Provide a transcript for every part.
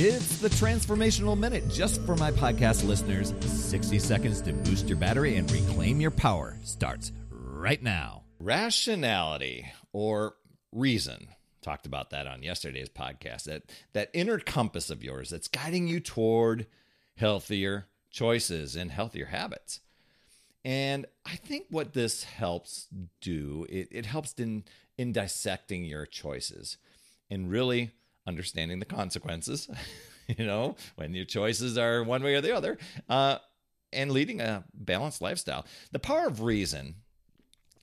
It's the Transformational Minute just for my podcast listeners. 60 seconds to boost your battery and reclaim your power starts right now. Rationality or reason. Talked about that on yesterday's podcast. That that inner compass of yours that's guiding you toward healthier choices and healthier habits. And I think what this helps do, it, it helps in in dissecting your choices and really understanding the consequences, you know, when your choices are one way or the other, uh, and leading a balanced lifestyle. The power of reason,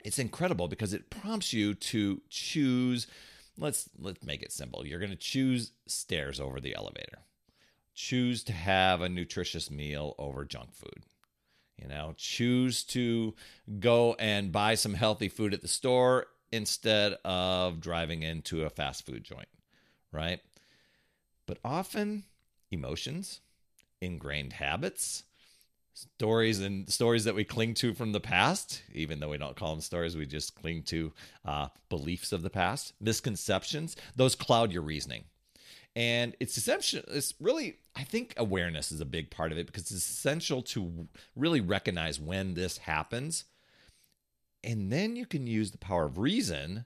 it's incredible because it prompts you to choose. Let's let's make it simple. You're going to choose stairs over the elevator. Choose to have a nutritious meal over junk food. You know, choose to go and buy some healthy food at the store instead of driving into a fast food joint right? But often emotions, ingrained habits, stories and stories that we cling to from the past, even though we don't call them stories, we just cling to uh, beliefs of the past, misconceptions, those cloud your reasoning. And it's essential, it's really, I think awareness is a big part of it because it's essential to really recognize when this happens. And then you can use the power of reason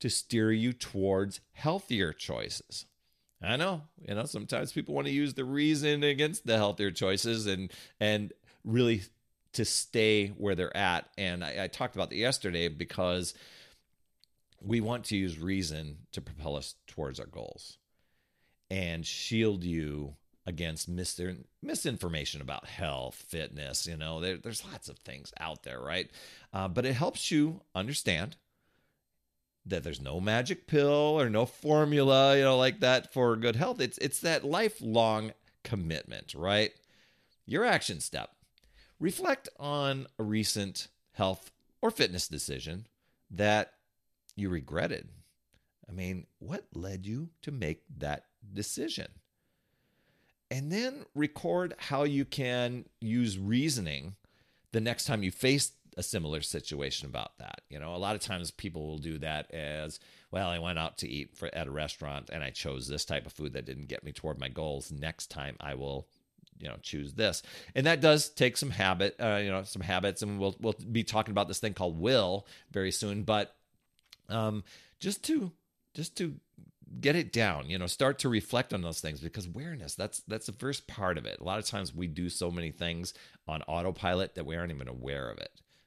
to steer you towards healthier choices. I know, you know, sometimes people want to use the reason against the healthier choices and and really to stay where they're at. And I, I talked about that yesterday because we want to use reason to propel us towards our goals and shield you against mis- misinformation about health, fitness. You know, there, there's lots of things out there, right? Uh, but it helps you understand that there's no magic pill or no formula, you know, like that for good health. It's it's that lifelong commitment, right? Your action step. Reflect on a recent health or fitness decision that you regretted. I mean, what led you to make that decision? And then record how you can use reasoning the next time you face a similar situation about that. You know, a lot of times people will do that as well. I went out to eat for, at a restaurant and I chose this type of food that didn't get me toward my goals. Next time I will you know choose this and that does take some habit uh, you know some habits and we'll we'll be talking about this thing called will very soon but um just to just to get it down you know start to reflect on those things because awareness that's that's the first part of it a lot of times we do so many things on autopilot that we aren't even aware of it